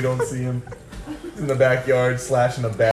We don't see him in the backyard slashing a bat.